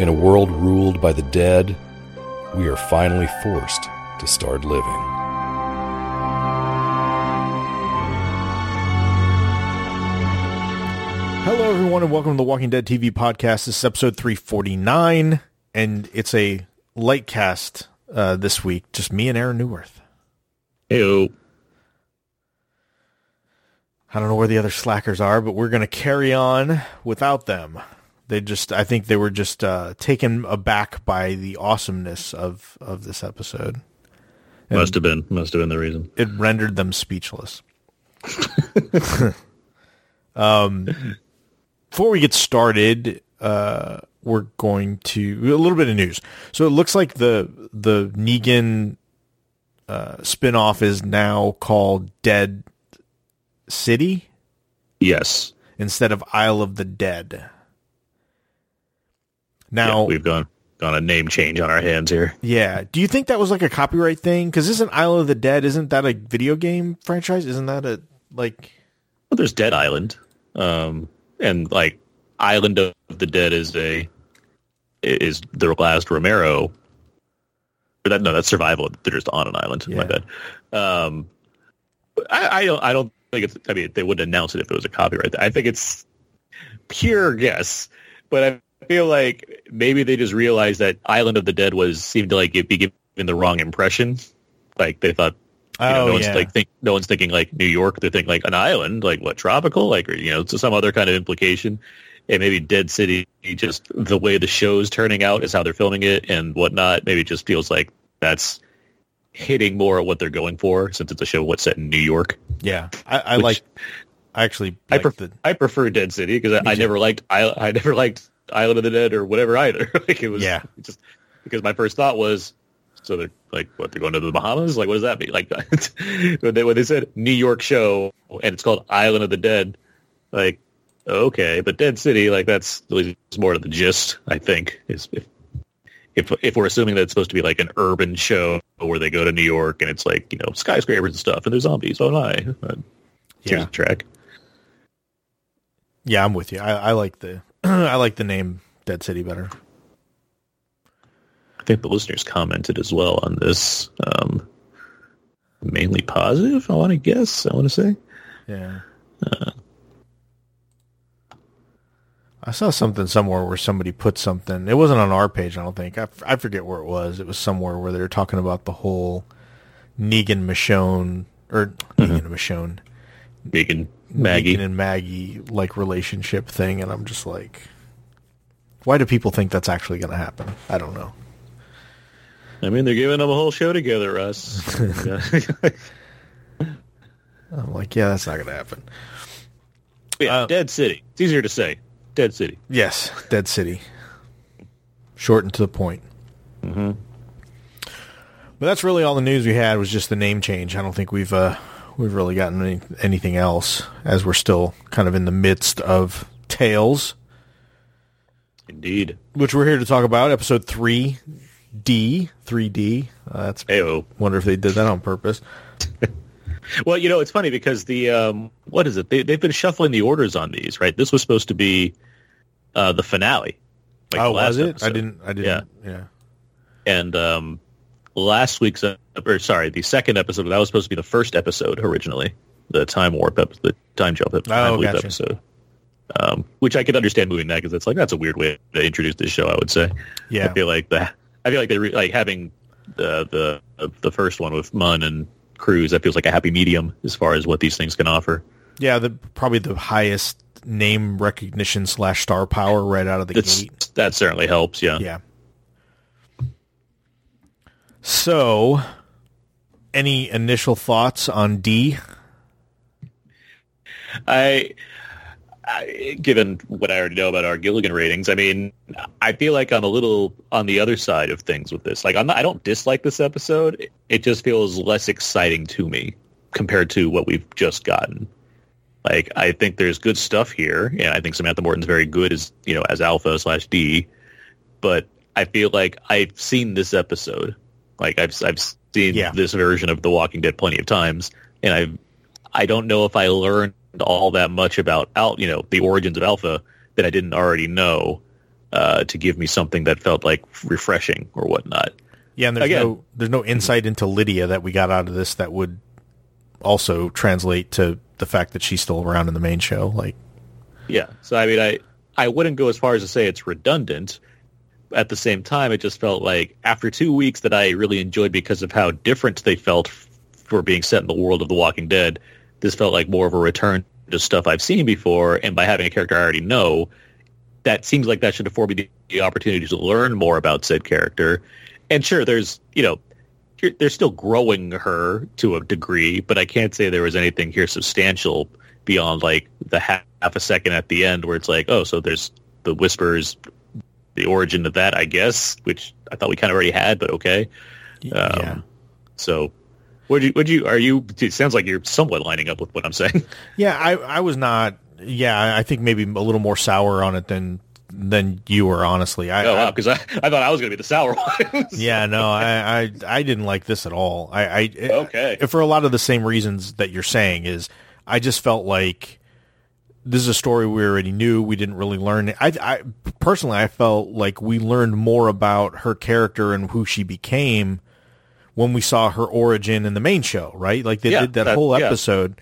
In a world ruled by the dead, we are finally forced to start living. Hello, everyone, and welcome to the Walking Dead TV podcast. This is episode 349, and it's a light cast uh, this week. Just me and Aaron Newworth. Heyo. I don't know where the other slackers are, but we're going to carry on without them. They just, I think they were just uh, taken aback by the awesomeness of, of this episode. And Must have been. Must have been the reason. It rendered them speechless. um, before we get started, uh, we're going to a little bit of news. So it looks like the the Negan uh, spinoff is now called Dead City Yes. instead of Isle of the Dead. Now, Yeah, we've gone gone a name change on our hands here. yeah. Do you think that was like a copyright thing? Because isn't Isle of the Dead? Isn't that a video game franchise? Isn't that a like? Well, there's Dead Island, um, and like Island of the Dead is a is the last Romero. That no, that's survival. They're just on an island. My Yeah. bad. Um, I, I don't. I don't think it's. I mean, they wouldn't announce it if it was a copyright. I think it's pure guess, but I feel like maybe they just realized that Island of the Dead was seemed to like be given the wrong impression. Like they thought you know, Oh no one's yeah, like think no one's thinking like New York. They're thinking like an island, like what tropical, like or, you know, to some other kind of implication. And maybe Dead City, just the way the show's turning out is how they're filming it and whatnot. Maybe it just feels like that's hitting more at what they're going for since it's a show what's set in New York. yeah. I, I Which- like. I actually I, like pref- the I prefer Dead City because I, I never liked I, I never liked Island of the Dead or whatever either. like it was Yeah. just because my first thought was so they're like what they're going to the Bahamas like what does that mean like when they when they said New York show and it's called Island of the Dead like okay but Dead City like that's at least more to the gist I think is if if if we're assuming that it's supposed to be like an urban show where they go to New York and it's like you know skyscrapers and stuff and there's zombies oh my uh, yeah track yeah. I'm with you. I, I like the I like the name Dead City better. I think the listeners commented as well on this. Um, mainly positive, I want to guess. I want to say. Yeah. I saw something somewhere where somebody put something. It wasn't on our page, I don't think. I, f- I forget where it was. It was somewhere where they were talking about the whole Negan Michonne or Negan and Michonne, Megan, Maggie. Negan and Maggie like relationship thing, and I'm just like, why do people think that's actually going to happen? I don't know. I mean, they're giving them a whole show together, Russ. I'm like, yeah, that's not going to happen. yeah, Uh, Dead City. It's easier to say. Dead City. Yes, Dead City. Short and to the point. Mm-hmm. But that's really all the news we had was just the name change. I don't think we've uh, we've really gotten any, anything else as we're still kind of in the midst of Tales, Indeed. which we're here to talk about. Episode three D, three D. Uh, that's Ayo. wonder if they did that on purpose. Well, you know, it's funny because the um, what is it? They, they've been shuffling the orders on these, right? This was supposed to be uh, the finale. like oh, the was it? I didn't. I didn't. Yeah. and um, last week's ep- or sorry, the second episode that was supposed to be the first episode originally, the time warp, ep- the time jump, ep- time Oh, gotcha. episode. Um, which I could understand moving that because it's like that's a weird way to introduce this show. I would say. Yeah. I feel like that. I feel like they re- like having the the the first one with Munn and Crews. That feels like a happy medium as far as what these things can offer. Yeah. The probably the highest name recognition slash star power right out of the It's, gate. that certainly helps. Yeah. Yeah. So, any initial thoughts on Dee? I I, given what I already know about our Gilligan ratings, I mean, I feel like I'm a little on the other side of things with this. Like, I'm not, I don't dislike this episode. It just feels less exciting to me compared to what we've just gotten. Like, I think there's good stuff here, and I think Samantha Morton's very good as you know as Alpha slash Dee. But I feel like I've seen this episode. Like, I've I've seen Yeah. this version of The Walking Dead plenty of times, and I I don't know if I learned all that much about Al, you know, the origins of Alpha that I didn't already know uh, to give me something that felt like refreshing or whatnot. Yeah, and there's Again. no there's no insight into Lydia that we got out of this that would also translate to the fact that she's still around in the main show. Like, Yeah. So I mean, I I wouldn't go as far as to say it's redundant. At the same time, it just felt like after two weeks that I really enjoyed because of how different they felt for being set in the world of The Walking Dead. This felt like more of a return to stuff I've seen before, and by having a character I already know, that seems like that should afford me the- opportunity to learn more about said character. And sure, there's you know, they're still growing her to a degree, but I can't say there was anything here substantial beyond like the half, half a second at the end where it's like, oh, so there's the whispers, the origin of that, I guess, which I thought we kind of already had, but okay. Um, yeah, So, would you? Would you? Are you? It sounds like you're somewhat lining up with what I'm saying. yeah. I I was not. Yeah, I think maybe a little more sour on it than than you were. Honestly, I, oh, wow, because I, I thought I was going to be the sour one. yeah, no, I, I I didn't like this at all. I, I Okay. for a lot of the same reasons that you're saying is I just felt like this is a story we already knew. We didn't really learn. I, I personally, I felt like we learned more about her character and who she became when we saw her origin in the main show. Right, like they Yeah, did that, that- whole yeah. episode.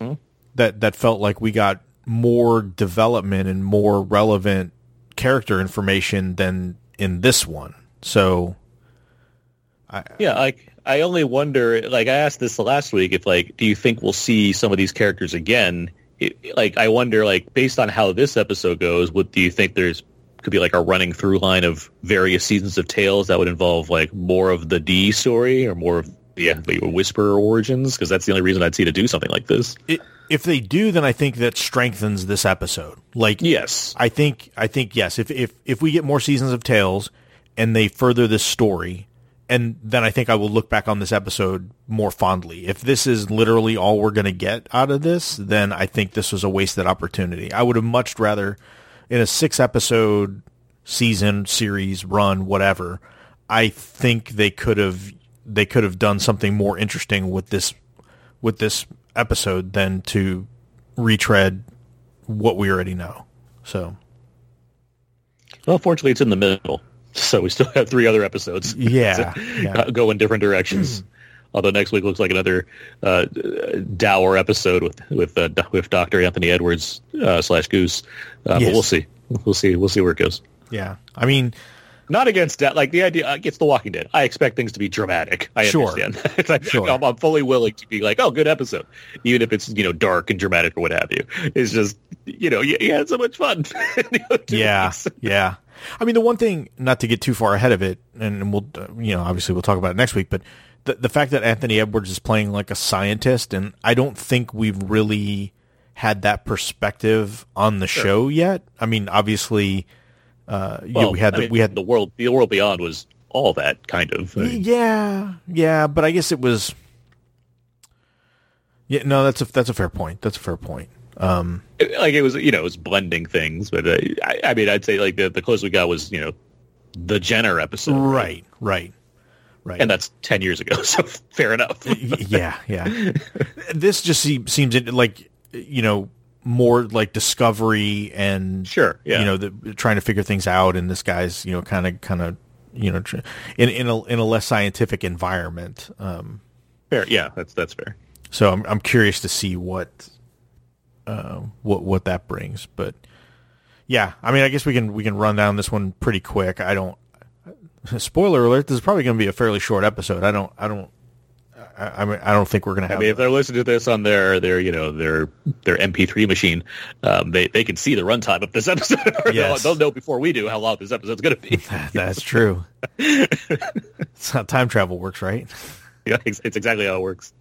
Mm-hmm. That that felt like we got more development and more relevant character information than in this one. So Yeah, like I only wonder. Like I asked this last week, if like, do you think we'll see some of these characters again? It, like I wonder, like based on how this episode goes, what do you think there's could be like a running through line of various seasons of tales that would involve like more of the Dee story or more of the, the Whisperer origins? Because that's the only reason I'd see to do something like this. i if they do, then I think that strengthens this episode. Like, Yes. I think I think yes. If if if we get more seasons of Tales and they further this story, and then I think I will look back on this episode more fondly. If this is literally all we're going to get out of this, then I think this was a wasted opportunity. I would have much rather in a six episode season series run whatever. I think they could have they could have done something more interesting with this with this episode than to retread what we already know. So Well, fortunately, it's in the middle, so we still have three other episodes. Yeah, yeah. go in different directions. Although next week looks like another uh, dour episode with with uh, with Doctor Anthony Edwards uh, slash Goose. Uh, Yes. But we'll see. We'll see. We'll see where it goes. yeah, I mean, Not against that. Like the idea, uh, it's The Walking Dead. I expect things to be dramatic. I Sure. understand. Like, Sure. I'm, I'm fully willing to be like, oh, good episode, even if it's you know dark and dramatic or what have you. It's just you know, you, you had so much fun. You know, two yeah, yeah. I mean, the one thing, not to get too far ahead of it, and we'll, uh, you know, obviously we'll talk about it next week, but the the fact that Anthony Edwards is playing like a scientist, and I don't think we've really had that perspective on the show yet. I mean, obviously, uh, Well, we had I the, mean, we had the world. The world beyond was all that kind of. I mean, Yeah, yeah, but I guess it was. Yeah, no, that's a that's a fair point. That's a fair point. Um, like it was you know it was blending things but uh, I, I mean i'd say like the, the closest we got was you know the Jenner episode right, right, right. and that's 10 years ago so fair enough yeah, yeah. this just seems seems it like you know more like discovery and Sure, yeah. you know the, trying to figure things out, and this guy's you know kind of kind of you know tr- in in a in a less scientific environment. Um, fair yeah that's that's fair so I'm I'm curious to see what uh, what what that brings, but yeah, I mean I guess we can we can run down this one pretty quick. I don't. Spoiler alert! This is probably going to be a fairly short episode. I don't. I don't. I, I mean, I don't think we're going to I have. mean, if they're listening to this on their their you know their their MP3 machine, um, they they can see the runtime of this episode. Yes. they'll, they'll know before we do how long this episode's going to be. That's true. it's how time travel works, right? yeah, it's, it's exactly how it works.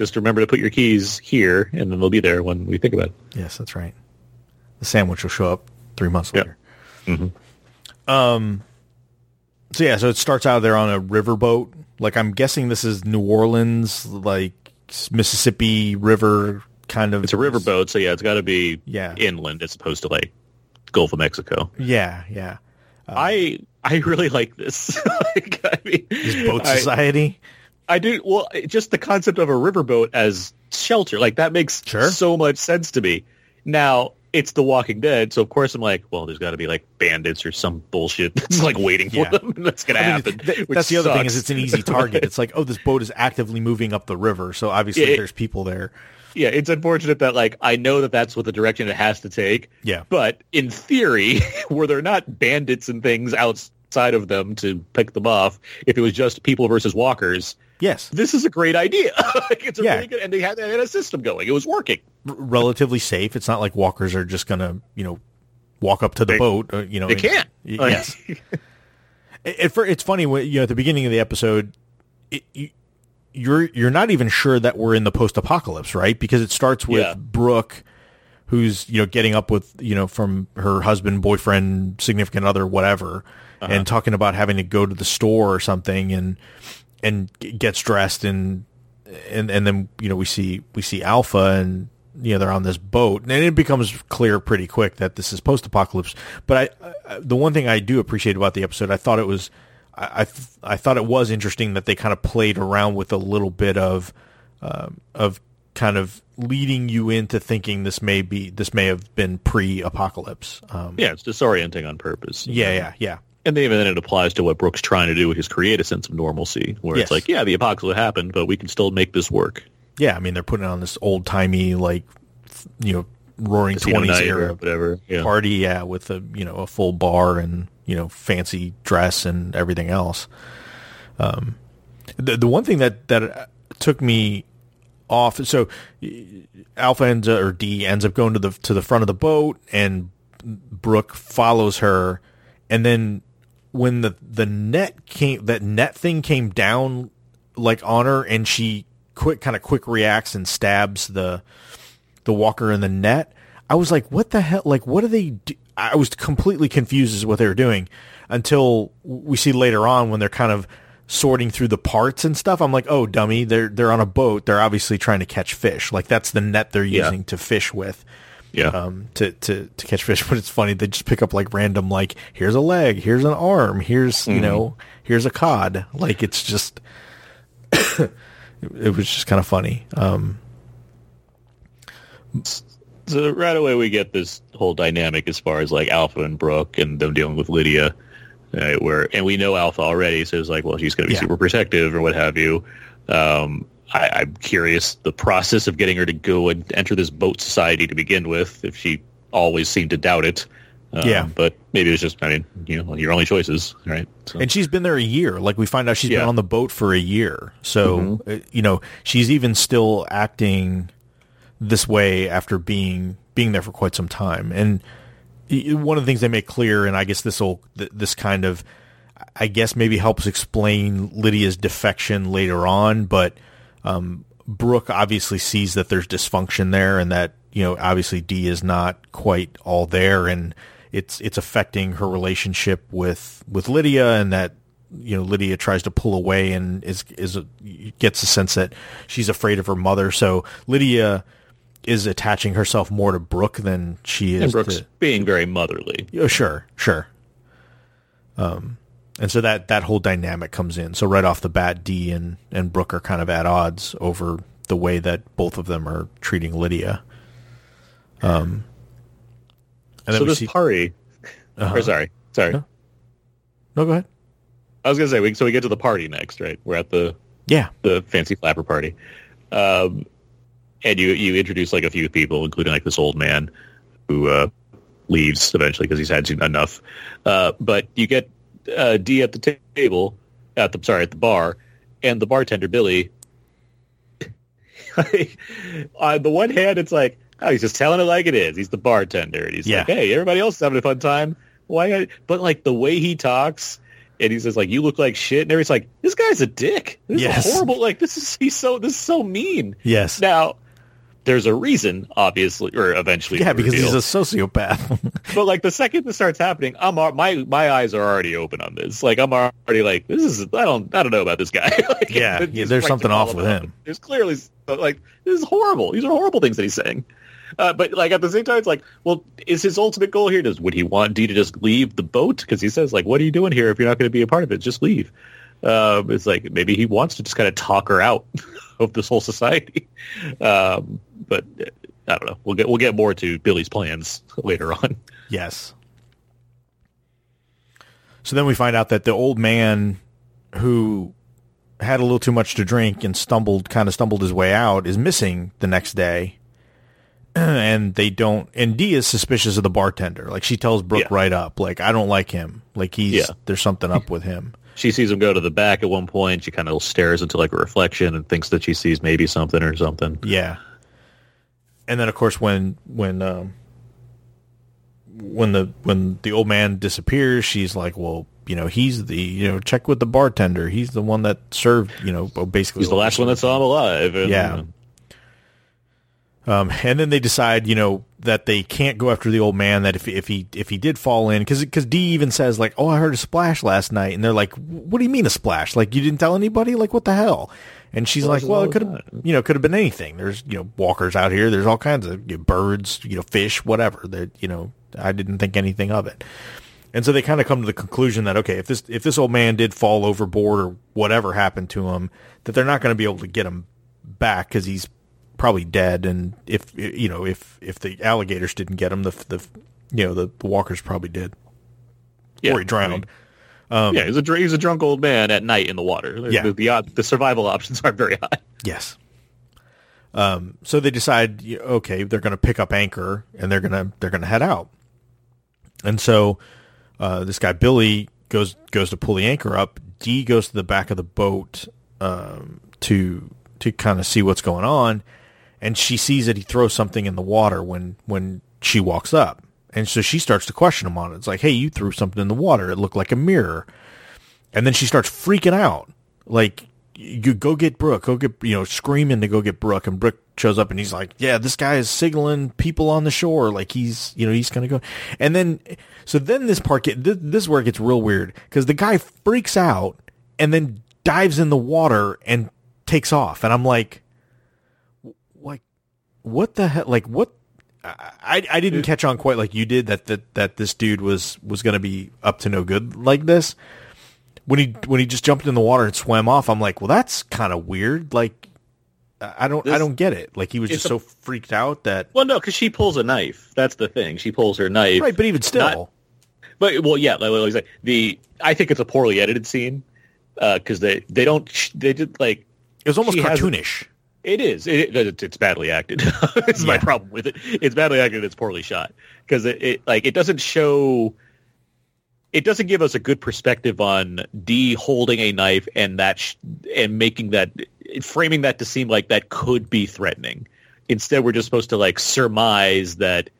Just remember to put your keys here, and then they'll be there when we think about it. Yes, that's right. the sandwich will show up three months Yep. later. Um. So yeah, so it starts out there on a riverboat. Like I'm guessing this is New Orleans, like Mississippi River kind of. It's a riverboat, so yeah, it's got to be Yeah. inland as opposed to like Gulf of Mexico. Yeah, yeah. I I really like this. like, I mean, This boat society. I do well. Just the concept of a riverboat as shelter, like that makes Sure. so much sense to me. Now it's The Walking Dead, so of course I'm like, well, there's got to be like bandits or some bullshit that's like waiting for Yeah. them. That's gonna I mean, happen. th- that's the other thing is it's an easy target. It's like, oh, this boat is actively moving up the river, so obviously Yeah, there's people there. yeah, it's unfortunate that like I know that that's what the direction it has to take. Yeah. But in theory, were there not bandits and things outside of them to pick them off? If it was just people versus walkers, Yes, this is a great idea. like, it's a Yeah. really good, and they had, they had a system going. It was working. R- relatively safe. It's not like walkers are just gonna, you know, walk up to the They- boat. Uh, you know, They can't. Yes. It, it- it's funny when you know at the beginning of the episode, it, you, you're you're not even sure that we're in the post apocalypse, right? Because it starts with Yeah. Brooke, who's you know getting up with you know from her husband, boyfriend, significant other, whatever, Uh-huh. and talking about having to go to the store or something, and and gets dressed and and and then you know we see we see Alpha and you know they're on this boat and it becomes clear pretty quick that this is post apocalypse. But I, I the one thing I do appreciate about the episode, I thought it was I I, th- I thought it was interesting that they kind of played around with a little bit of um, of kind of leading you into thinking this may be this may have been pre apocalypse. Um, Yeah, it's disorienting on purpose. yeah, yeah, yeah. And then even then it applies to what Brooks trying to do, which is create a sense of normalcy, where Yes. it's like, yeah, the apocalypse happened, but we can still make this work. Yeah, I mean they're putting on this old timey like you know roaring twenties era whatever. Yeah. party, yeah, with a you know a full bar and you know fancy dress and everything else. Um, the the one thing that that took me off, so Alpha ends up, or Dee ends up going to the to the front of the boat, and Brooke follows her, and then when the the net came, that net thing came down like on her, and she quick kind of quick reacts and stabs the the walker in the net. I was like, what the hell? Like, what are they? Do? I was completely confused as to what they were doing until we see later on when they're kind of sorting through the parts and stuff. I'm like, oh, dummy, they're they're on a boat. They're obviously trying to catch fish. Like that's the net they're Yeah. using to fish with. Yeah. Um, to, to, to catch fish, but it's funny. They just pick up like random, like, here's a leg, here's an arm, here's, you know, here's a cod. Like, it's just, it, it was just kind of funny. Um, so right away we get this whole dynamic as far as like Alpha and Brooke and them dealing with Lydia, uh, where and we know Alpha already, so it's like, well, she's going to be Yeah. super protective or what have you. Um, I, I'm curious the process of getting her to go and enter this boat society to begin with, if she always seemed to doubt it. Um, Yeah. but maybe it was just, I mean, you know, your only choices, right? So, And she's been there a year. Like we find out she's been on the boat for a year. So, uh, you know, she's even still acting this way after being being there for quite some time. And one of the things they make clear, and I guess this will this kind of, I guess maybe helps explain Lydia's defection later on. But um, Brooke obviously sees that there's dysfunction there, and that you know obviously Dee is not quite all there, and it's it's affecting her relationship with with Lydia, and that you know Lydia tries to pull away and is is a, gets the sense that she's afraid of her mother. So Lydia is attaching herself more to Brooke than she is and Brooks to being very motherly. Oh, sure, sure. Um, and so that that whole dynamic comes in. So right off the bat, Dee and and Brooke are kind of at odds over the way that both of them are treating Lydia. Um, so this see. party, Uh-huh. or sorry, sorry. No. no, go ahead. I was gonna say, we, so we get to the party next, right? We're at the Yeah, the fancy flapper party, um, and you you introduce like a few people, including like this old man who uh, leaves eventually because he's had enough. Uh, but you get uh, Dee at the table at the sorry at the bar, and the bartender Billy. on the one hand, it's like oh, he's just telling it like it is. He's the bartender, and he's Yeah. like, "Hey, everybody else is having a fun time. Why?" But like the way he talks, and he says like, "You look like shit," and everybody's like, "This guy's a dick. This Yes. is horrible. Like this is he's so this is so mean." yes, Now, there's a reason, obviously, or eventually. Yeah, because revealed. he's a sociopath. But like the second this starts happening, I'm my my eyes are already open on this. Like I'm already like this is I don't I don't know about this guy. like, Yeah, yeah, there's something off with him. There's clearly like this is horrible. These are horrible things that he's saying. Uh, but like at the same time, it's like, well, is his ultimate goal here? Does would he want Dee to just leave the boat? Because he says like, what are you doing here if you're not going to be a part of it? Just leave. Um, it's like maybe he wants to just kind of talk her out of this whole society. Um, but uh, I don't know. We'll get we'll get more to Billy's plans later on. yes. So then we find out that the old man who had a little too much to drink and stumbled, kind of stumbled his way out, is missing the next day. And they don't, and Dee is suspicious of the bartender. Like she tells Brooke Yeah. right up, like, I don't like him. Like he's, Yeah. there's something up with him. she sees him go to the back at one point. She kind of stares into like a reflection and thinks that she sees maybe something or something. Yeah. And then of course when when um when the when the old man disappears, she's like, "Well, you know, he's the you know, check with the bartender. He's the one that served, you know, basically He's the last one that saw him alive. And, Yeah. Um, and then they decide, you know, that they can't go after the old man. That if if he if he did fall in, because because Dee even says like, "Oh, I heard a splash last night," and they're like, "What do you mean a splash? Like you didn't tell anybody? Like what the hell?" And she's like, "Well, it could have, you know, could have been anything. There's you know walkers out here. There's all kinds of you know, birds, you know, fish, whatever. That you know, I didn't think anything of it." And so they kind of come to the conclusion that okay, if this if this old man did fall overboard or whatever happened to him, that they're not going to be able to get him back because he's probably dead. And if you know if if the alligators didn't get him, the the you know the, the walkers probably did, Yeah, or he drowned. Yeah, he's a he's a drunk old man at night in the water. Yeah. the, the, the survival options aren't very high. Yes. Um, so they decide, okay, they're going to pick up anchor and they're going to they're going to head out. And so uh, this guy Billy goes goes to pull the anchor up. Dee goes to the back of the boat um, to to kind of see what's going on, and she sees that he throws something in the water when when she walks up, and so she starts to question him on it. It's like, hey, you threw something in the water. It looked like a mirror. And then she starts freaking out. Like, you go get Brooke, go get, you know, screaming to go get Brooke. And Brooke shows up and he's like, yeah, this guy is signaling people on the shore. Like he's, you know, he's going to go. And then, so then this part, get, this, this is where it gets real weird because the guy freaks out and then dives in the water and takes off. And I'm like, like, what the hell? Like, what? I, I didn't catch on quite like you did that, that, that this dude was, was going to be up to no good like this when he when he just jumped in the water and swam off, I'm like, well, that's kind of weird. Like, I don't I don't get it. Like he was just a- so freaked out that Well, no, because she pulls a knife. That's the thing. She pulls her knife. right. But even still, Not- But well, yeah, like, like, like the I think it's a poorly edited scene uh, because they they don't they did like it was almost she has cartoonish. It is it, it, it's badly acted. it's my problem with it. It's badly acted. It's poorly shot because it, it like it doesn't show. It doesn't give us a good perspective on Dee holding a knife and that sh- and making that framing that to seem like that could be threatening. Instead, we're just supposed to like surmise that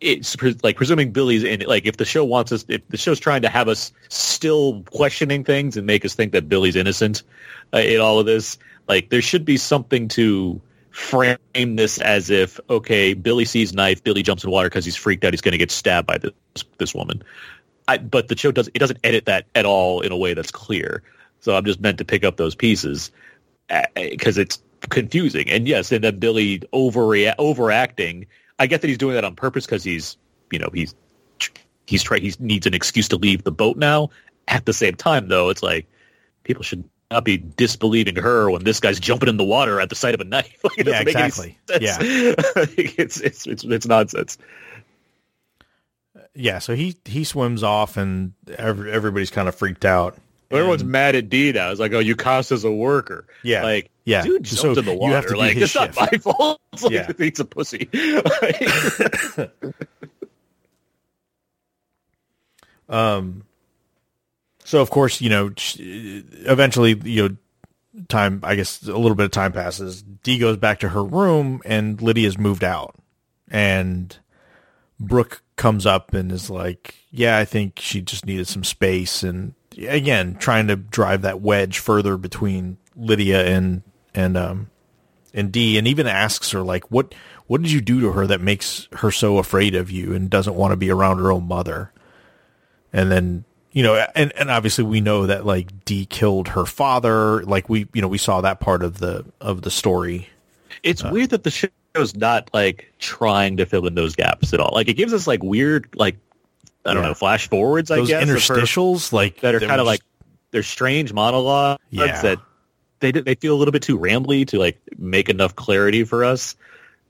it's like presuming Billy's in it. Like if the show wants us, if the show's trying to have us still questioning things and make us think that Billy's innocent uh, in all of this, like there should be something to frame this as if okay, Billy sees knife, Billy jumps in water because he's freaked out, he's going to get stabbed by this this woman. I, but the show does it doesn't edit that at all in a way that's clear. So I'm just meant to pick up those pieces because it's confusing. And yes, and then Billy overrea- overacting. I get that he's doing that on purpose because he's, you know, he's he's trying he needs an excuse to leave the boat now. At the same time, though, it's like people should not be disbelieving her when this guy's jumping in the water at the sight of a knife. Like, Yeah, doesn't make any exactly. sense. it's, it's it's it's nonsense. Yeah. So he he swims off and every, everybody's kind of freaked out. Everyone's mad at Dee now. It's like, oh, you cost as a worker. Yeah. like Yeah. dude jumped So in the water. you have to like it's not shift. my fault. It's like, Yeah. he's a pussy. Like, um, So of course, you know, eventually, you know, time. I guess a little bit of time passes. Dee goes back to her room, and Lydia's moved out, and Brooke comes up and is like, "Yeah, I think she just needed some space." And again, trying to drive that wedge further between Lydia and and um and Dee, and even asks her like, "What what did you do to her that makes her so afraid of you and doesn't want to be around her own mother?" And then you know, and and obviously we know that like Dee killed her father. Like we you know we saw that part of the of the story. It's weird that the show's not like trying to fill in those gaps at all. Like it gives us like weird like I don't Yeah. know flash forwards. I Those guess of her- interstitials, like that are kind of like they're strange monologues Yeah. that they they feel a little bit too rambly to like make enough clarity for us.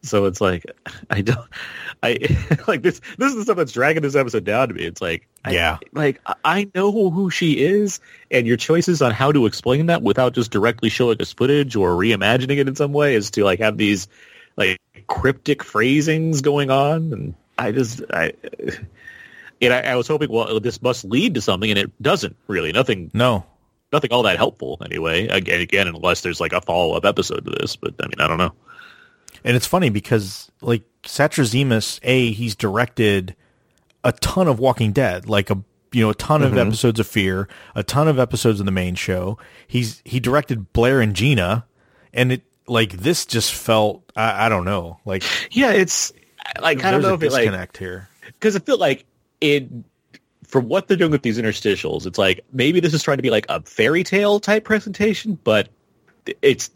So it's like I don't I like this this is the stuff that's dragging this episode down to me. It's like I, Yeah. like I- I know who she is and your choices on how to explain that without just directly showing us footage or reimagining it in some way is to like have these like cryptic phrasings going on and I just I and I, I was hoping well this must lead to something and it doesn't really nothing no, nothing all that helpful anyway. Again, again, unless there's like a follow up episode to this, but I mean, I don't know. And it's funny because like Satrazemis, a he's directed a ton of Walking Dead, like a you know a ton of mm-hmm. episodes of Fear, a ton of episodes of the main show. He's he directed Blair and Gina, and it like this just felt I, I don't know like Yeah, it's like I don't know if it like disconnect here. because it felt like it from what they're doing with these interstitials. It's like maybe this is trying to be like a fairy tale type presentation, but it's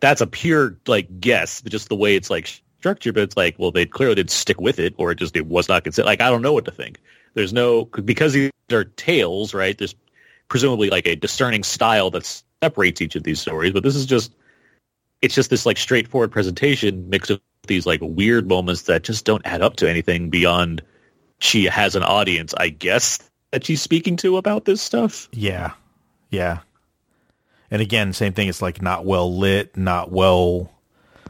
that's a pure like guess, just the way it's like structured. But it's like, well, they clearly didn't stick with it, or it just it was not considered. Like I don't know what to think. There's no because these are tales, right? There's presumably like a discerning style that separates each of these stories, but this is just it's just this like straightforward presentation mixed with these like weird moments that just don't add up to anything beyond she has an audience, I guess, that she's speaking to about this stuff. Yeah, yeah. And again, same thing. It's like not well lit, not well.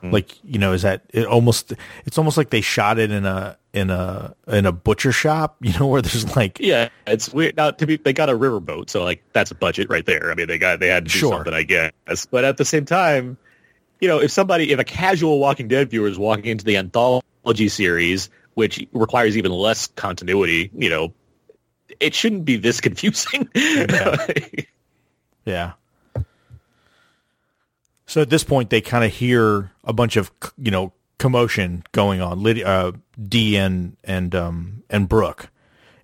Hmm. Like you know, is that it? Almost, it's almost like they shot it in a in a in a butcher shop. You know, where there's like Yeah, it's weird. Now, to be, they got a riverboat, so like that's a budget right there. I mean, they got they had to do Sure. something, I guess. But at the same time, you know, if somebody, if a casual Walking Dead viewer is walking into the anthology series, which requires even less continuity, you know, it shouldn't be this confusing. Yeah. So at this point, they kind of hear a bunch of you know commotion going on. Lydia, uh, Dee and and um and Brooke,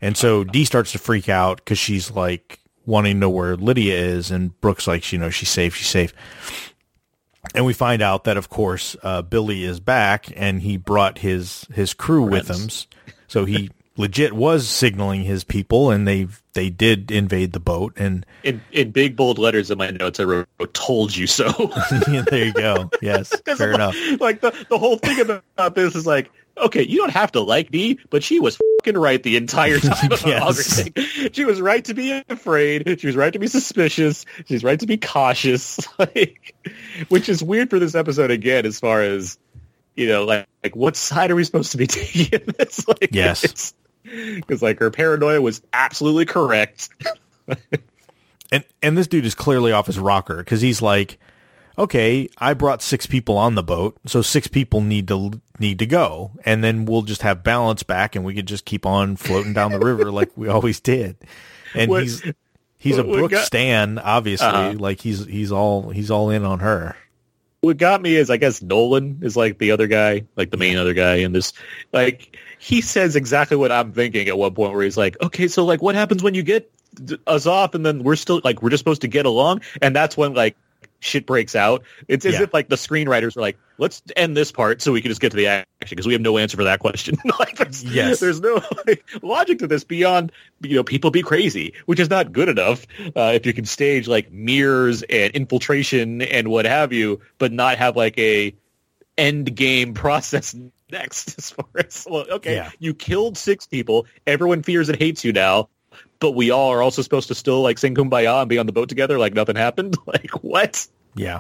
and so Dee starts to freak out because she's like wanting to know where Lydia is, and Brooke's like, you know, she's safe, she's safe. And we find out that, of course, uh, Billy is back, and he brought his his crew with him. So he legit was signaling his people, and they they did invade the boat, and in in big bold letters in my notes, I wrote "told you so." There you go. Yes, fair I'm enough. Like, like, the the whole thing about this is like, okay, you don't have to like me, but she was fucking right the entire time Yes. She was right to be afraid. She was right to be suspicious. She's right to be cautious. Like, which is weird for this episode again, as far as you know, like, like what side are we supposed to be taking? in this? Like, Yes. because like her paranoia was absolutely correct. And and this dude is clearly off his rocker because he's like, okay, I brought six people on the boat, so six people need to need to go, and then we'll just have balance back, and we could just keep on floating down the river like we always did. And What- he's he's a Brooke got- Stan, obviously, Uh-huh. like he's he's all he's all in on her. what got me is I guess Nolan is like the other guy, like the main other guy in this. Like he says exactly what I'm thinking at one point, where he's like, "Okay, so like, what happens when you get us off, and then we're still like we're just supposed to get along?" And that's when like shit breaks out. It's as Yeah. if like the screenwriters are like, "Let's end this part so we can just get to the action," because we have no answer for that question. like, there's, Yes. there's no like, logic to this beyond you know people be crazy, which is not good enough uh, if you can stage like mirrors and infiltration and what have you, but not have like a end game process next as far as well, okay, Yeah. you killed six people, everyone fears and hates you now, but we all are also supposed to still like sing kumbaya and be on the boat together like nothing happened. Like what? Yeah,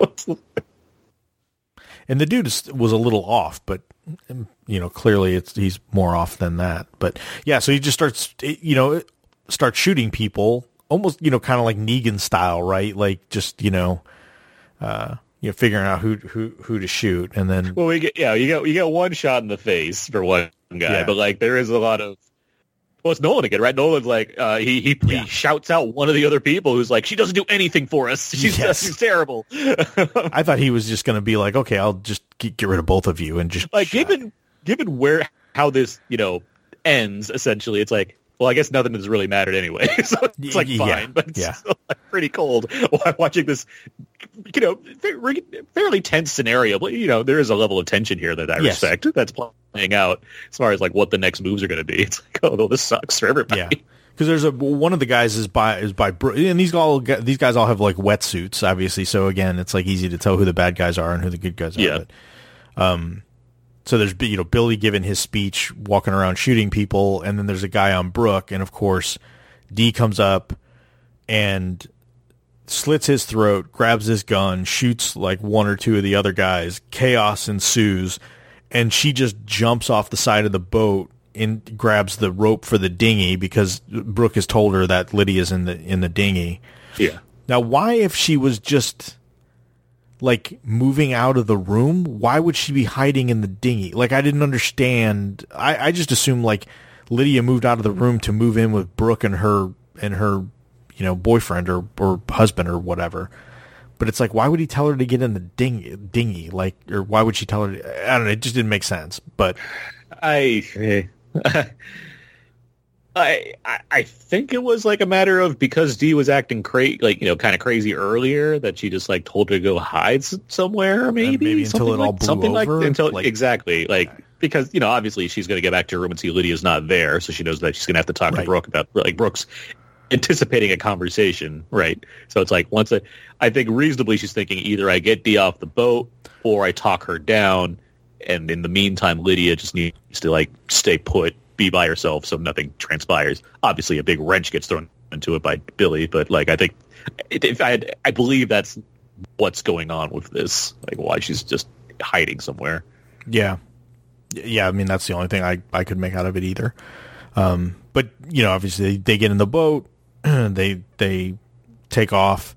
and the dude is, was a little off, but um, you know, clearly it's he's more off than that. But yeah, so he just starts, you know, starts shooting people, almost you know, kind of like Negan style, right? Like just you know, uh, you know, figuring out who who who to shoot, and then Well, we get yeah, you get you get one shot in the face for one guy, Yeah. but like there is a lot of well, it's Nolan again, right? Nolan's like uh, he he, Yeah. he shouts out one of the other people who's like, she doesn't do anything for us. She's Yes. she's terrible. I thought he was just going to be like, okay, I'll just get, get rid of both of you and just like shut. given given where how this you know ends essentially it's like well i guess nothing has really mattered anyway so it's like fine yeah, but it's yeah. pretty cold while watching this you know fairly tense scenario but you know there is a level of tension here that i Yes. respect that's playing out as far as like what the next moves are going to be it's like oh no this sucks for everybody Yeah, because there's a one of the guys is by is by and these all these guys all have like wetsuits, obviously. So again, it's like easy to tell who the bad guys are and who the good guys are. Yeah. But, um, so there's you know Billy giving his speech, walking around shooting people, and then there's a guy on Brooke, and of course, Dee comes up and slits his throat, grabs his gun, shoots like one or two of the other guys. Chaos ensues, and she just jumps off the side of the boat and grabs the rope for the dinghy because Brooke has told her that Lydia's in the in the dinghy. yeah Now, why if she was just like moving out of the room, why would she be hiding in the dinghy? Like I didn't understand. I, I just assumed like Lydia moved out of the room to move in with Brooke and her and her, you know, boyfriend or or husband or whatever. But it's like, why would he tell her to get in the dinghy? Dinghy, like, or why would she tell her? To, I don't know. It just didn't make sense. But I, I, I, I think it was like a matter of because Dee was acting crazy, like you know, kind of crazy earlier, that she just like told her to go hide somewhere, maybe, maybe until something it all like, blew something over, like until like- exactly like because you know obviously she's going to get back to her room and see Lydia's not there, so she knows that she's going to have to talk Right. to Brooke about like Brooks anticipating a conversation, right? So it's like once I, I think reasonably she's thinking either I get Dee off the boat or I talk her down, and in the meantime Lydia just needs to like stay put, be by herself, so nothing transpires. Obviously, a big wrench gets thrown into it by Billy, but like I think if I had, I believe that's what's going on with this, like why she's just hiding somewhere. Yeah. Yeah, I mean that's the only thing I, I could make out of it either. Um, but you know, obviously they get in the boat, they they take off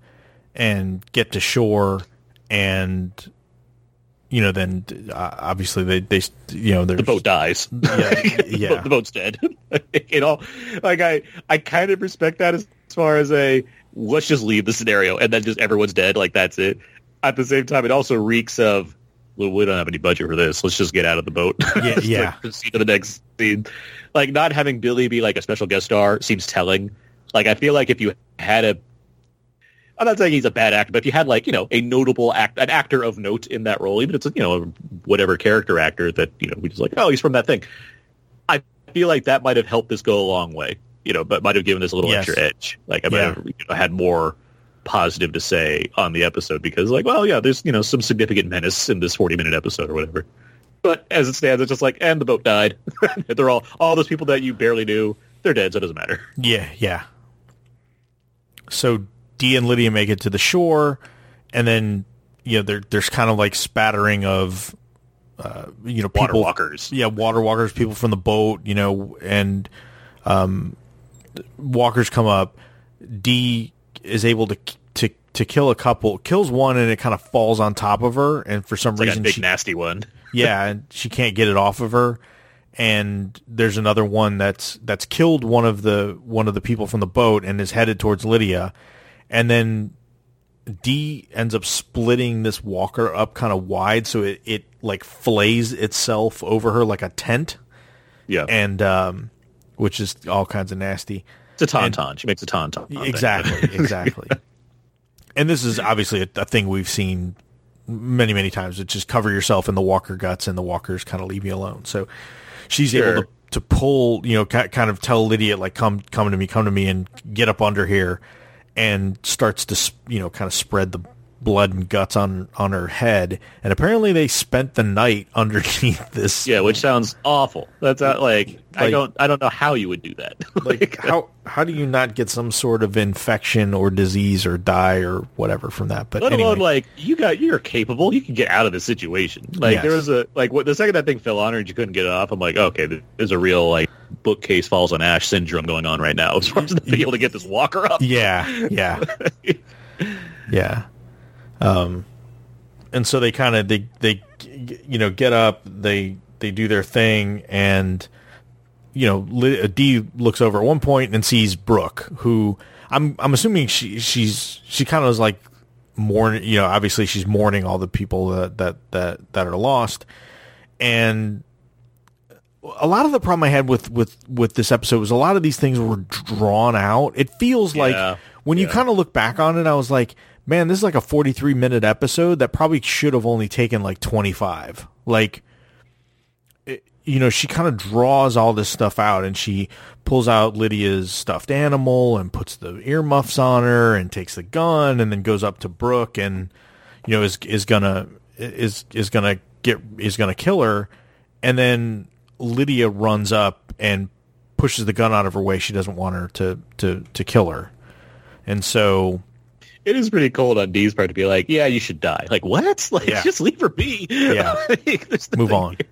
and get to shore, and you know then uh, obviously they they you know The boat dies. Yeah, the, yeah. the boat's dead. you know, like I, I kind of respect that as, as far as a let's just leave the scenario and then just everyone's dead. Like that's it. At the same time, it also reeks of well, we don't have any budget for this. Let's just get out of the boat. Yeah, yeah. Like, proceed to the next scene. Like not having Billy be like a special guest star seems telling. Like I feel like if you had a I'm not saying he's a bad actor, but if you had like you know a notable act, an actor of note in that role, even if it's you know whatever character actor that you know we just like, oh, he's from that thing. I feel like that might have helped this go a long way, you know, but might have given this a little Yes. extra edge. Like I might Yeah. have you know, had more positive to say on the episode because like, well, yeah, there's you know some significant menace in this 40 minute episode or whatever. But as it stands, it's just like, and the boat died. they're all all those people that you barely knew, they're dead, so it doesn't matter. Yeah, yeah. So Dee and Lydia make it to the shore, and then you know there there's kind of like spattering of uh, you know people, Water walkers. yeah, water walkers, people from the boat, you know, and um, walkers come up. Dee is able to to to kill a couple, kills one, and it kind of falls on top of her, and for some It's like a reason big she nasty one. yeah, and she can't get it off of her. And there's another one that's that's killed one of the one of the people from the boat and is headed towards Lydia. And then Dee ends up splitting this walker up kind of wide so it, it like flays itself over her like a tent Yeah, and um which is all kinds of nasty. it's a tauntaun. She makes a tauntaun. thing. Exactly, exactly. and this is obviously a, a thing we've seen many, many times. It's just cover yourself in the walker guts, and the walkers kind of leave you alone. So she's able to to pull, you know, ki- kind of tell Lydia like, "Come, come to me, come to me," and get up under here, and starts to, you know, kind of spread the blood and guts on on her head. And apparently, they spent the night underneath this. Yeah, which sounds awful. That's not, like, I don't I don't know how you would do that. Like how how do you not get some sort of infection or disease or die or whatever from that? But Let anyway. alone like you got you're capable. You can get out of the situation. Like Yes. there was a like what the second that thing fell on her and you couldn't get it off. I'm like, okay, there's a real like bookcase falls on ash syndrome going on right now as far as being able to get this walker up. Yeah, yeah, yeah. Um, and so they kind of they they you know get up, they they do their thing, and you know, uh, looks over at one point and sees Brooke, who I'm I'm assuming she she's she kind of was like mourning. You know, obviously she's mourning all the people that that that that are lost, and a lot of the problem I had with with with this episode was a lot of these things were drawn out. It feels Yeah, like when you kind of look back on it, I was like, man, this is like a 43 minute episode that probably should have only taken like 25. Like, it- you know, she kind of draws all this stuff out and she pulls out Lydia's stuffed animal and puts the earmuffs on her and takes the gun and then goes up to Brooke and, you know, is, is gonna, is, is gonna get, is gonna kill her. And then Lydia runs up and pushes the gun out of her way. She doesn't want her to, to, to kill her. And so, It is pretty cold on Dee's part to be like, yeah, you should die. Like, what? Like, Yeah. just leave her be. Yeah. Like, move on.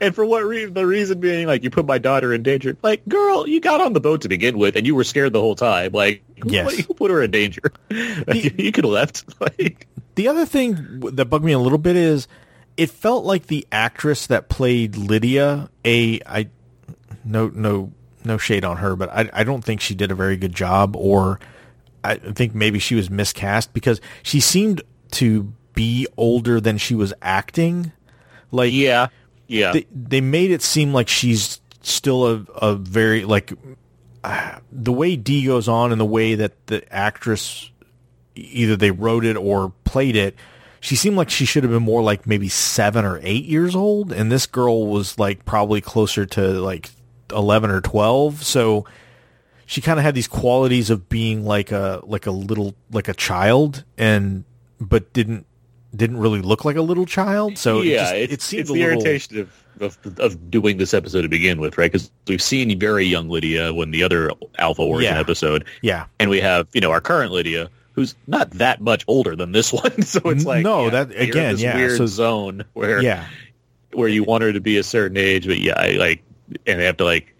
And for what reason? The reason being, like, you put my daughter in danger. Like, girl, you got on the boat to begin with, and you were scared the whole time. Like, Yes. who put her in danger? Like, you could have left. Like, The other thing that bugged me a little bit is it felt like the actress that played Lydia, a I no no no shade on her, but I I don't think she did a very good job or I think maybe she was miscast because she seemed to be older than she was acting. Like yeah, yeah. they they made it seem like she's still a a very like uh, the way Dee goes on and the way that the actress either they wrote it or played it she seemed like she should have been more like maybe 7 or 8 years old and this girl was like probably closer to like 11 or 12 so she kind of had these qualities of being like a like a little like a child and but didn't didn't really look like a little child so it yeah, just, it's, it seemed it's a the little, irritation of, of of doing this episode to begin with, right? Because we've seen very young Lydia when the other Alpha Origin Yeah. episode, yeah and we have you know our current Lydia, who's not that much older than this one. So it's like No, yeah, that- again, yeah, weird so- zone where yeah where you want her to be a certain age, but yeah, I, like, and they have to like,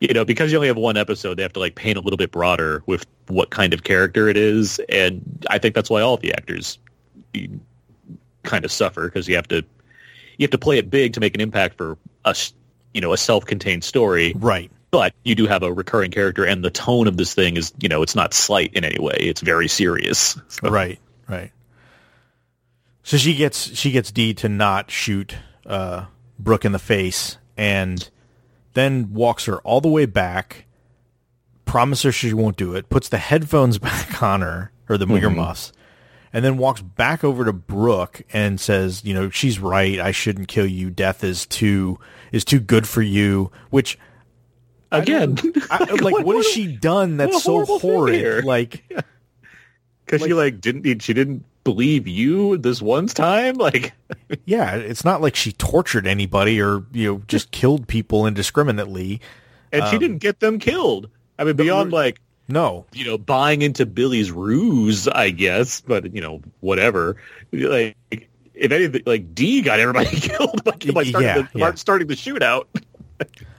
you know, because you only have one episode, they have to like paint a little bit broader with what kind of character it is, and I think that's why all the actors kind of suffer because you have to you have to play it big to make an impact for us, you know, a self-contained story. right But you do have a recurring character, and the tone of this thing is, you know, it's not slight in any way; it's very serious. So- right right so she gets she gets Dee to not shoot uh brooke in the face and then walks her all the way back promises her she won't do it puts the headphones back on her or the earmuffs mm-hmm. and then walks back over to brooke and says you know she's right. I shouldn't kill you. Death is too is too good for you which Again, I, like, what has she done that's what so horrid? here. like because she like didn't she didn't believe you this one time, like. Yeah, it's not like she tortured anybody or you know just killed people indiscriminately. and she Um, didn't get them killed. I mean, beyond like No, you know buying into Billy's ruse, I guess. But you know, whatever. Like, if anything, like Dee got everybody killed by, by starting, Yeah, the, yeah. by starting the shootout.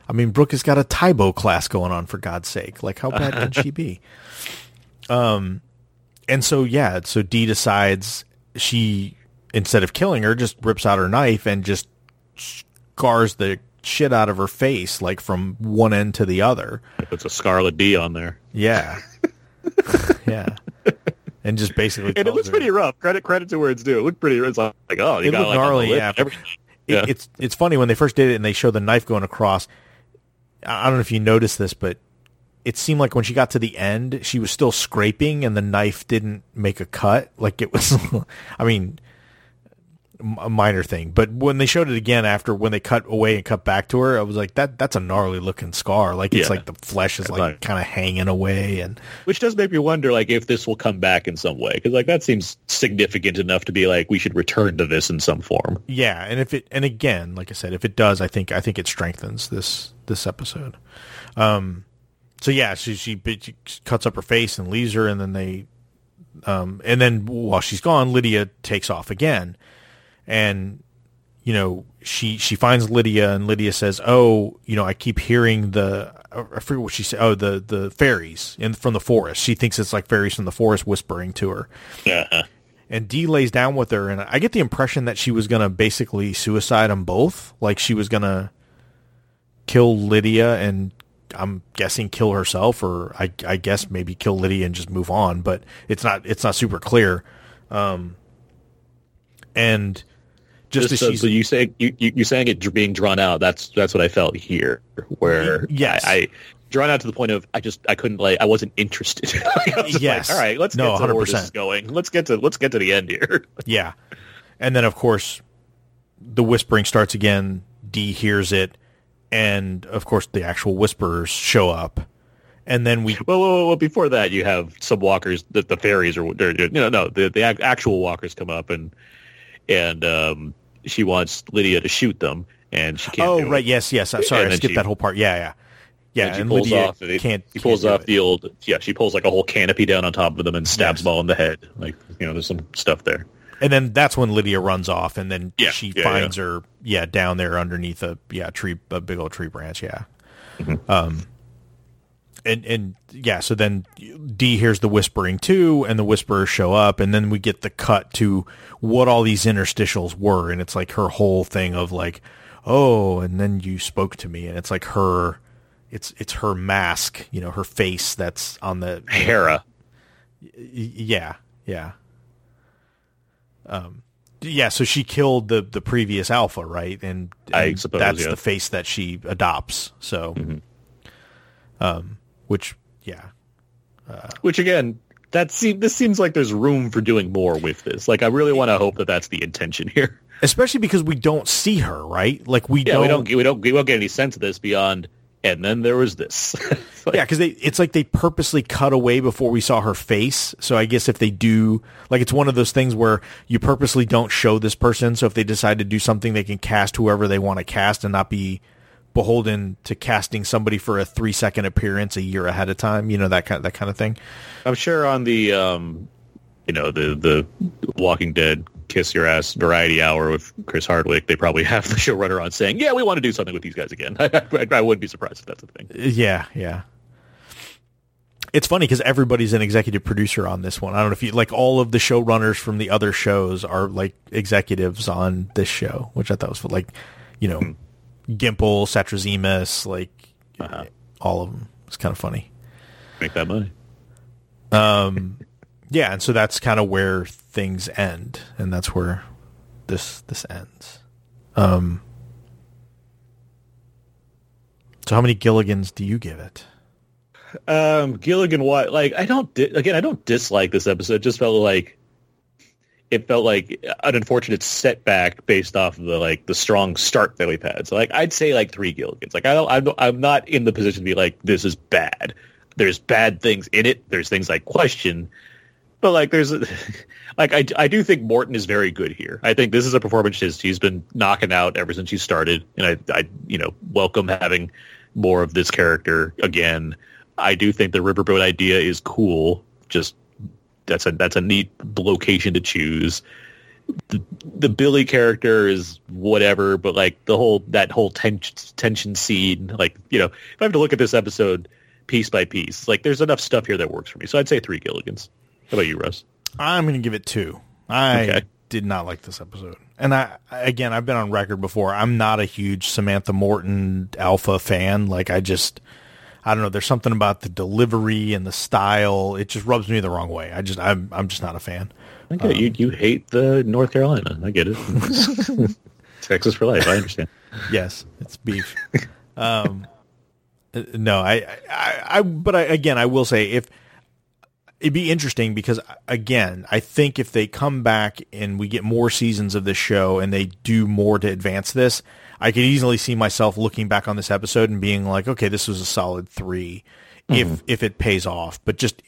I mean Brooke has got a Tae Bo class going on for God's sake. Like how bad can she be? Um, and so yeah, so Dee decides she instead of killing her, just rips out her knife and just scars the shit out of her face, like from one end to the other. It's a Scarlet D on there, Yeah, yeah, and just basically and it looks her- pretty rough. Credit credit to where it's due. It looked pretty. It's like, like oh, you It got looked like gnarly, yeah. everything. It, It's it's funny when they first did it and they show the knife going across. I I don't know if you noticed this, but it seemed like when she got to the end, she was still scraping and the knife didn't make a cut. Like it was, I mean, a minor thing. But when they showed it again after when they cut away and cut back to her, I was like, that that's a gnarly looking scar. Like it's Yeah. like the flesh is like Right. kind of hanging away and Which does make me wonder, like, if this will come back in some way, because like that seems significant enough to be like we should return to this in some form. Yeah, and if it and again, like I said, if it does, I think I think it strengthens this this episode. Um, so yeah, she she, she cuts up her face and leaves her, and then they, um, and then while she's gone, Lydia takes off again, and you know she she finds Lydia, and Lydia says, "Oh, you know, I keep hearing the I forget what she said. Oh, the the fairies in from the forest. She thinks it's like fairies from the forest whispering to her." Yeah. and Dee lays down with her, and I get the impression that she was gonna basically suicide them both. Like she was gonna, kill Lydia and I'm guessing kill herself, or I, I guess maybe kill Lydia and just move on. But it's not it's not super clear. Um, and just, Just so, so you say you, you you saying it being drawn out. That's that's what I felt here. Where Yes. I, I drawn out to the point of I just I couldn't like I wasn't interested. I was Yes. like, all right, let's No, get to where this is going. Let's get to let's get to the end here. Yeah. And then, of course, the whispering starts again. Dee hears it. And, of course, the actual whisperers show up. And then we. Well, well, well, before that, you have some walkers, the, the fairies, they're, you know, no, the the actual walkers come up and and um, she wants Lydia to shoot them, and she can't. Oh, right. It. Yes, yes. I'm sorry. And I skipped she- that whole part. Yeah, yeah. Yeah. and she And, pulls Lydia off. It, can't. she pulls can't off the old. Yeah, she pulls like a whole canopy down on top of them and stabs Yes. them all in the head. Like you know, there's some stuff there. And then that's when Lydia runs off, and then Yeah, she yeah, finds her, yeah, down there underneath a yeah tree, a big old tree branch, yeah. Mm-hmm. Um, and and yeah, so then Dee hears the whispering too, and the whisperers show up, and then we get the cut to what all these interstitials were, and it's like her whole thing of like, oh, and then you spoke to me, and it's like her, it's it's her mask, you know, her face that's on the Hera. Yeah, yeah. Um, yeah. So she killed the the previous alpha, right? And, I suppose, that's yeah. Mm-hmm. the face that she adopts. So, um, which yeah, Which again, that seem, this seems like there's room for doing more with this. Like I really want to hope that that's the intention here. especially because we don't see her, right? Like we Yeah, don't. we don't we don't we won't get any sense of this beyond. And then there was this. Like, yeah, because they it's like they purposely cut away before we saw her face. So I guess if they do, like, it's one of those things where you purposely don't show this person. So if they decide to do something, they can cast whoever they want to cast and not be beholden to casting somebody for a three second appearance a year ahead of time. You know that kind of, that kind of thing. I'm sure on the um, you know the the Walking Dead kiss your ass variety hour with Chris Hardwick, they probably have the showrunner on saying, "Yeah, we want to do something with these guys again." I, I, I wouldn't be surprised if that's a thing. Yeah, yeah. It's funny because everybody's an executive producer on this one. I don't know if you like all of the showrunners from the other shows are like executives on this show, which I thought was like, you know, Gimple, Satrazemis, like Uh-huh. all of them. It's kind of funny. Make that money. Um, yeah, and so that's kind of where things end, and that's where this this ends. Um. So how many Gilligans do you give it? Um, Gilligan what? like I don't di- again, I don't dislike this episode. It just felt like it felt like an unfortunate setback based off of the like the strong start that we've had. So like I'd say like three Gilligans. Like I don't, I'm, I'm not in the position to be like this is bad. There's bad things in it. There's things I question, but like there's like I, I do think Morton is very good here. I think this is a performance he's, he's been knocking out ever since he started, and I I you know welcome having more of this character again. I do think the riverboat idea is cool. Just that's a that's a neat location to choose. The, the Billy character is whatever, but like the whole that whole tension tension scene, like you know, if I have to look at this episode piece by piece, like there's enough stuff here that works for me. So I'd say three Gilligans. How about you, Russ? I'm going to give it two. I Okay. did not like this episode. And I, again, I've been on record before. I'm not a huge Samantha Morton alpha fan. Like, I just, I don't know. There's something about the delivery and the style. It just rubs me the wrong way. I just, I'm, I'm just not a fan. I get it. you. You hate the North Carolina. I get it. Texas for life. I understand. Yes, it's beef. um, no, I, I, I, but I, again, I will say if it'd be interesting because again, I think if they come back and we get more seasons of this show and they do more to advance this, I could easily see myself looking back on this episode and being like, okay, this was a solid 3 if mm-hmm. if it pays off. But just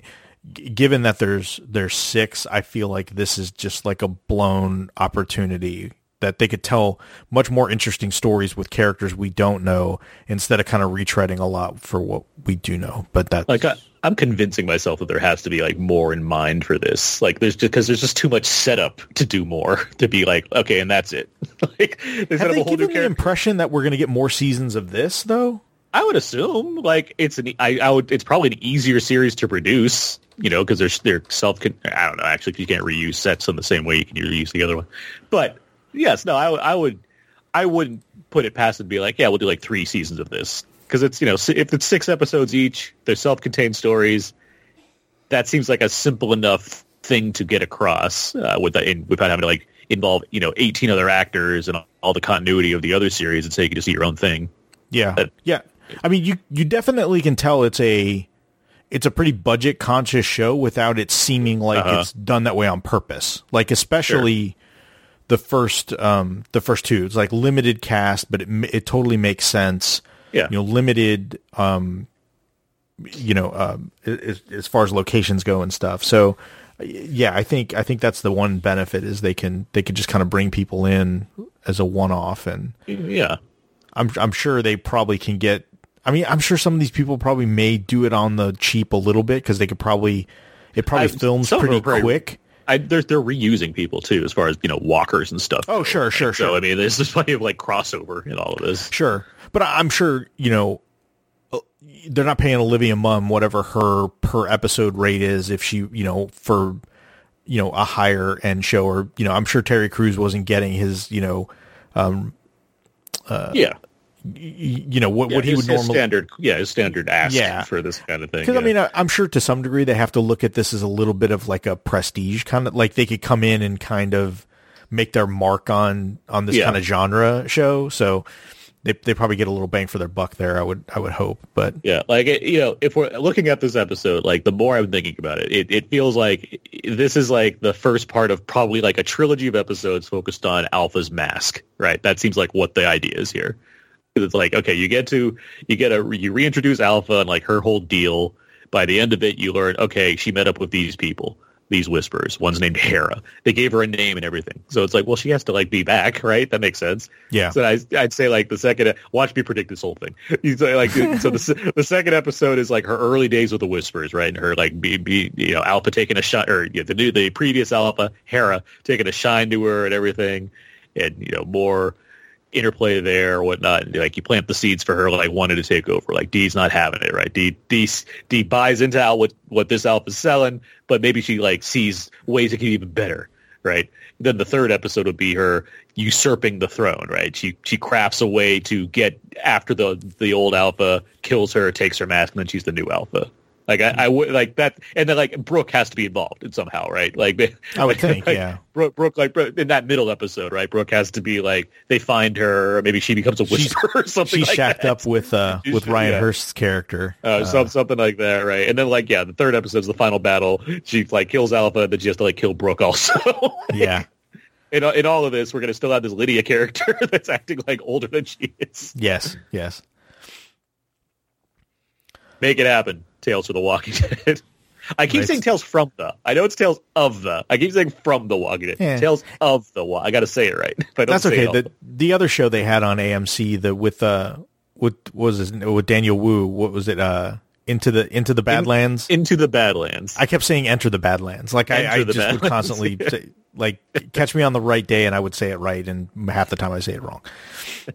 given that there's there's six, I feel like this is just like a blown opportunity that they could tell much more interesting stories with characters we don't know instead of kind of retreading a lot for what we do know. But that Like I, I'm convincing myself that there has to be like more in mind for this. Like there's just because there's just too much setup to do more to be like okay, and that's it. like they set have up they a whole new given the impression that we're going to get more seasons of this though? I would assume like it's an I, I would it's probably an easier series to produce, you know, because they're they're self. I don't know actually you can't reuse sets in the same way you can reuse the other one. But yes, no, I, would- I would I wouldn't put it past it and be like, yeah, we'll do like three seasons of this because it's you know if it's six episodes each, they're self-contained stories. That seems like a simple enough thing to get across uh, with the, in, without having to like involve you know 18 other actors and all the continuity of the other series and say you can just see your own thing. Yeah, But- yeah. I mean, you you definitely can tell it's a it's a pretty budget conscious show without it seeming like Uh-huh. it's done that way on purpose. Like especially the first um the first two. It's like limited cast, but it it totally makes sense. Yeah. You know, limited um you know um as, as far as locations go and stuff. So yeah, I think I think that's the one benefit is they can they can just kind of bring people in as a one off and Yeah, I'm I'm sure they probably can get. I mean, I'm sure some of these people probably may do it on the cheap a little bit because they could probably it probably I- films pretty quick. I, they're they're reusing people too, as far as you know walkers and stuff. Oh, sure, sure, So sure, I mean, there's just plenty of like crossover in all of this. sure. But I'm sure you know uh, they're not paying Olivia Munn whatever her per episode rate is if she you know for you know a higher end show or you know I'm sure Terry Crews wasn't getting his you know yeah, y- you know what yeah what he his- would normally standard. Yeah, his standard ask Yeah. for this kind of thing. Because yeah. I mean, I, I'm sure to some degree they have to look at this as a little bit of like a prestige kind of like they could come in and kind of make their mark on on this Yeah. kind of genre show. So they they probably get a little bang for their buck there. I would I would hope, but Yeah, like it, you know, if we're looking at this episode, like the more I'm thinking about it, it, it feels like this is like the first part of probably like a trilogy of episodes focused on Alpha's mask, right? That seems like what the idea is here. It's like okay, you get to you get a you reintroduce Alpha and like her whole deal. By the end of it, you learn okay, she met up with these people, these whispers. One's named Hera. They gave her a name and everything. So it's like, well, she has to like be back, right? That makes sense. Yeah. So I, I'd say like the second, watch me predict this whole thing. You say like so the the second episode is like her early days with the Whispers, right? And her like be, be you know Alpha taking a shine or you know, the new the previous Alpha Hera taking a shine to her and everything, and you know more interplay there or whatnot. And, like you plant the seeds for her like wanting to take over. Like Dee's not having it, right? Dee Dee Dee buys into Al what what this Alpha's selling, but maybe she like sees ways it can be even better, right? Then the third episode would be her usurping the throne, right? She she crafts a way to get after the the old Alpha, kills her, takes her mask, and then she's the new Alpha. Like I, I would like that, and then like Brooke has to be involved in somehow, right? Like they, I would think, like, yeah. Brooke, Brooke, like in that middle episode, right? Brooke has to be like they find her, or maybe she becomes a whisperer or something. she's like shacked that. up with uh with Ryan yeah. Hurst's character. Uh, some, something like that, right? And then, like, yeah, the third episode is the final battle. She like kills Alpha, then she has to like kill Brooke also. yeah, in in all of this, we're gonna still have this Lydia character that's acting like older than she is. yes, yes. Make it happen. Tales for the Walking Dead. I keep Nice. saying Tales from the. I know it's Tales of the. I keep saying from the Walking Dead. Yeah. Tales of the. Wa- I got to say it right. That's okay. The the other show they had on AMC, the with uh with was his, with Daniel Wu, what was it? Uh, into the into the Badlands. into the Badlands. I kept saying "Enter the Badlands." Like I, I just would constantly say, like catch me on the right day, and I would say it right, and half the time I say it wrong.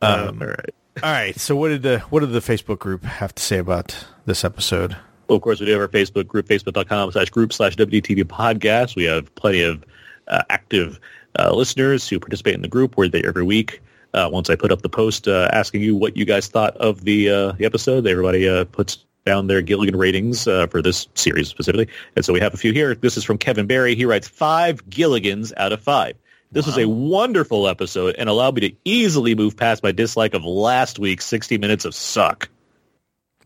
Uh, Um, all right. All right. So what did the what did the Facebook group have to say about this episode? Well, of course, we do have our Facebook group, facebook.com slash group slash WDTV podcast. We have plenty of uh, active uh, listeners who participate in the group. We're there every week. Uh, once I put up the post uh, asking you what you guys thought of the, uh, the episode, everybody uh, puts down their Gilligan ratings for this series specifically. And so we have a few here. This is from Kevin Barry. He writes five Gilligans out of five. This was a wonderful episode and allowed me to easily move past my dislike of last week's 60 minutes of suck.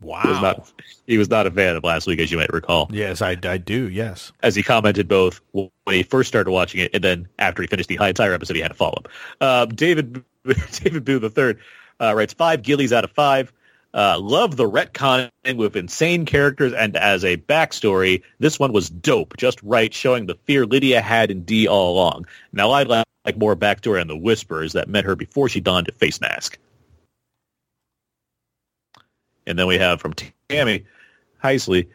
Wow. He was not, he was not a fan of last week, as you might recall yes, I, I do. Yes. as he commented both when he first started watching it and then after he finished the entire episode, he had a follow up. Uh, David David Boo the third uh, writes five gillies out of five. Uh, love the retconning with insane characters and as a backstory, this one was dope, just right, showing the fear Lydia had in Dee all along. Now like like more backstory on the whispers that met her before she donned a face mask. And then we have from Tammy Heisley,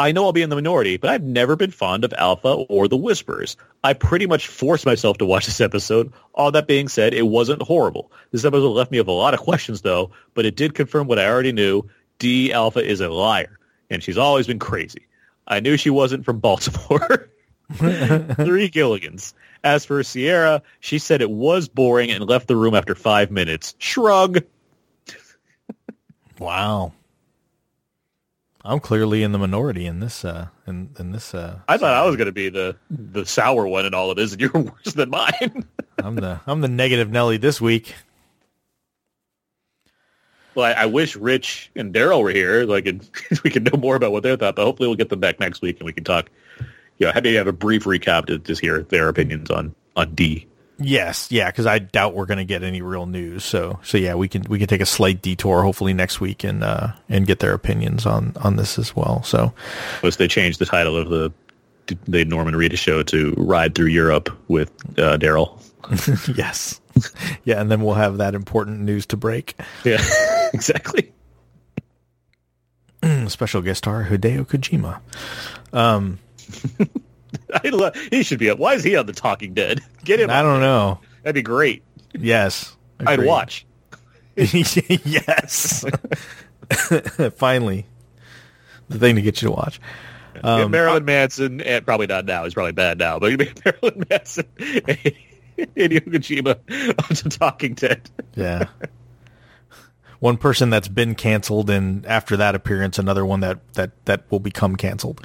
I know I'll be in the minority, but I've never been fond of Alpha or the Whispers. I pretty much forced myself to watch this episode. All that being said, it wasn't horrible. This episode left me with a lot of questions, though, but it did confirm what I already knew. Dee Alpha is a liar, and she's always been crazy. I knew she wasn't from Baltimore. Three Gilligans. As for Sierra, she said it was boring and left the room after five minutes. Shrug. Wow. I'm clearly in the minority in this. Uh, in in this. Uh, I thought I was going to be the the sour one in all of this, and you're worse than mine. I'm the I'm the negative Nelly this week. well, I, I wish Rich and Daryl were here, like, we could know more about what they thought. But hopefully, we'll get them back next week, and we can talk. You know, maybe have a brief recap to just hear their opinions on on Dee. Yes, yeah, because I doubt we're going to get any real news. So, so yeah, we can we can take a slight detour hopefully next week and uh, and get their opinions on on this as well. So, Was they changed the title of the the Norman Reedus show to "Ride Through Europe" with uh, Daryl? yes, yeah, and then we'll have that important news to break. Yeah, exactly. Special guest star Hideo Kojima. Um, I love, he should be up. Why is he on the Talking Dead? Get him. I don't know. That'd be great. Yes, I'd agreed. watch. yes, finally, the thing to get you to watch. Um, Marilyn Manson, and probably not now. He's probably bad now, but you make Marilyn Manson and Hideo Kojima onto Talking Dead. Yeah. One person that's been canceled, and after that appearance, another one that that that will become canceled.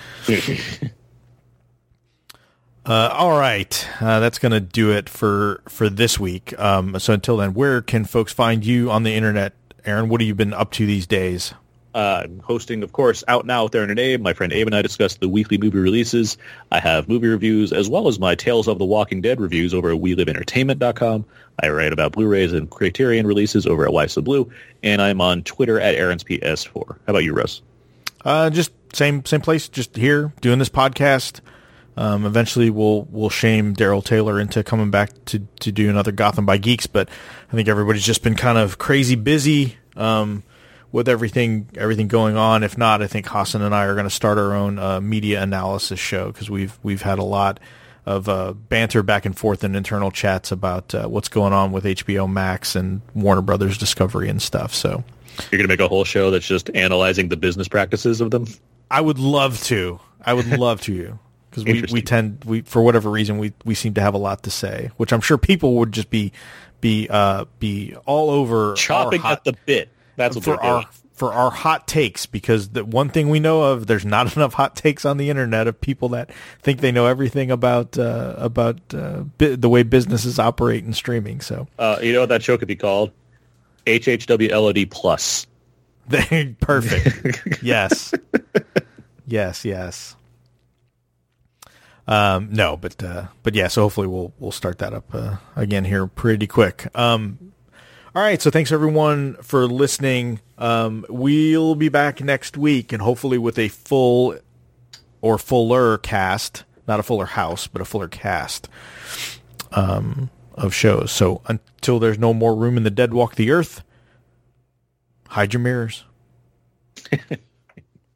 Uh, all right, uh, that's going to do it for for this week. Um, so until then, where can folks find you on the internet, Aaron? What have you been up to these days? Uh, I'm hosting, of course, Out Now with Aaron and Abe. My friend Abe and I discuss the weekly movie releases. I have movie reviews as well as my Tales of the Walking Dead reviews over at WeLiveEntertainment.com. I write about Blu-rays and Criterion releases over at Why So Blu, and I'm on Twitter at Aaron's PS4. How about you, Russ? Uh, just same same place, just here doing this podcast. Um, eventually, we'll we'll shame Daryl Taylor into coming back to to do another Gotham by Geeks, but I think everybody's just been kind of crazy busy um, with everything everything going on. If not, I think Hassan and I are going to start our own uh, media analysis show because we've we've had a lot of uh, banter back and forth in internal chats about uh, what's going on with HBO Max and Warner Brothers Discovery and stuff. So. You're going to make a whole show that's just analyzing the business practices of them? I would love to. I would love to because we, we tend we for whatever reason we we seem to have a lot to say, which I'm sure people would just be be uh be all over Chopping hot, at the bit. That's what for our doing. for our hot takes because the one thing we know of there's not enough hot takes on the internet of people that think they know everything about uh, about uh, bi- the way businesses operate and streaming. So Uh, you know what that show could be called? HHWLOD Plus. perfect. yes. Yes, yes. Um, no, but uh, but yeah. So hopefully we'll we'll start that up uh, again here pretty quick. Um, all right. So thanks everyone for listening. Um, we'll be back next week and hopefully with a full or fuller cast, not a fuller house, but a fuller cast um, of shows. So until there's no more room in the dead walk the earth, hide your mirrors.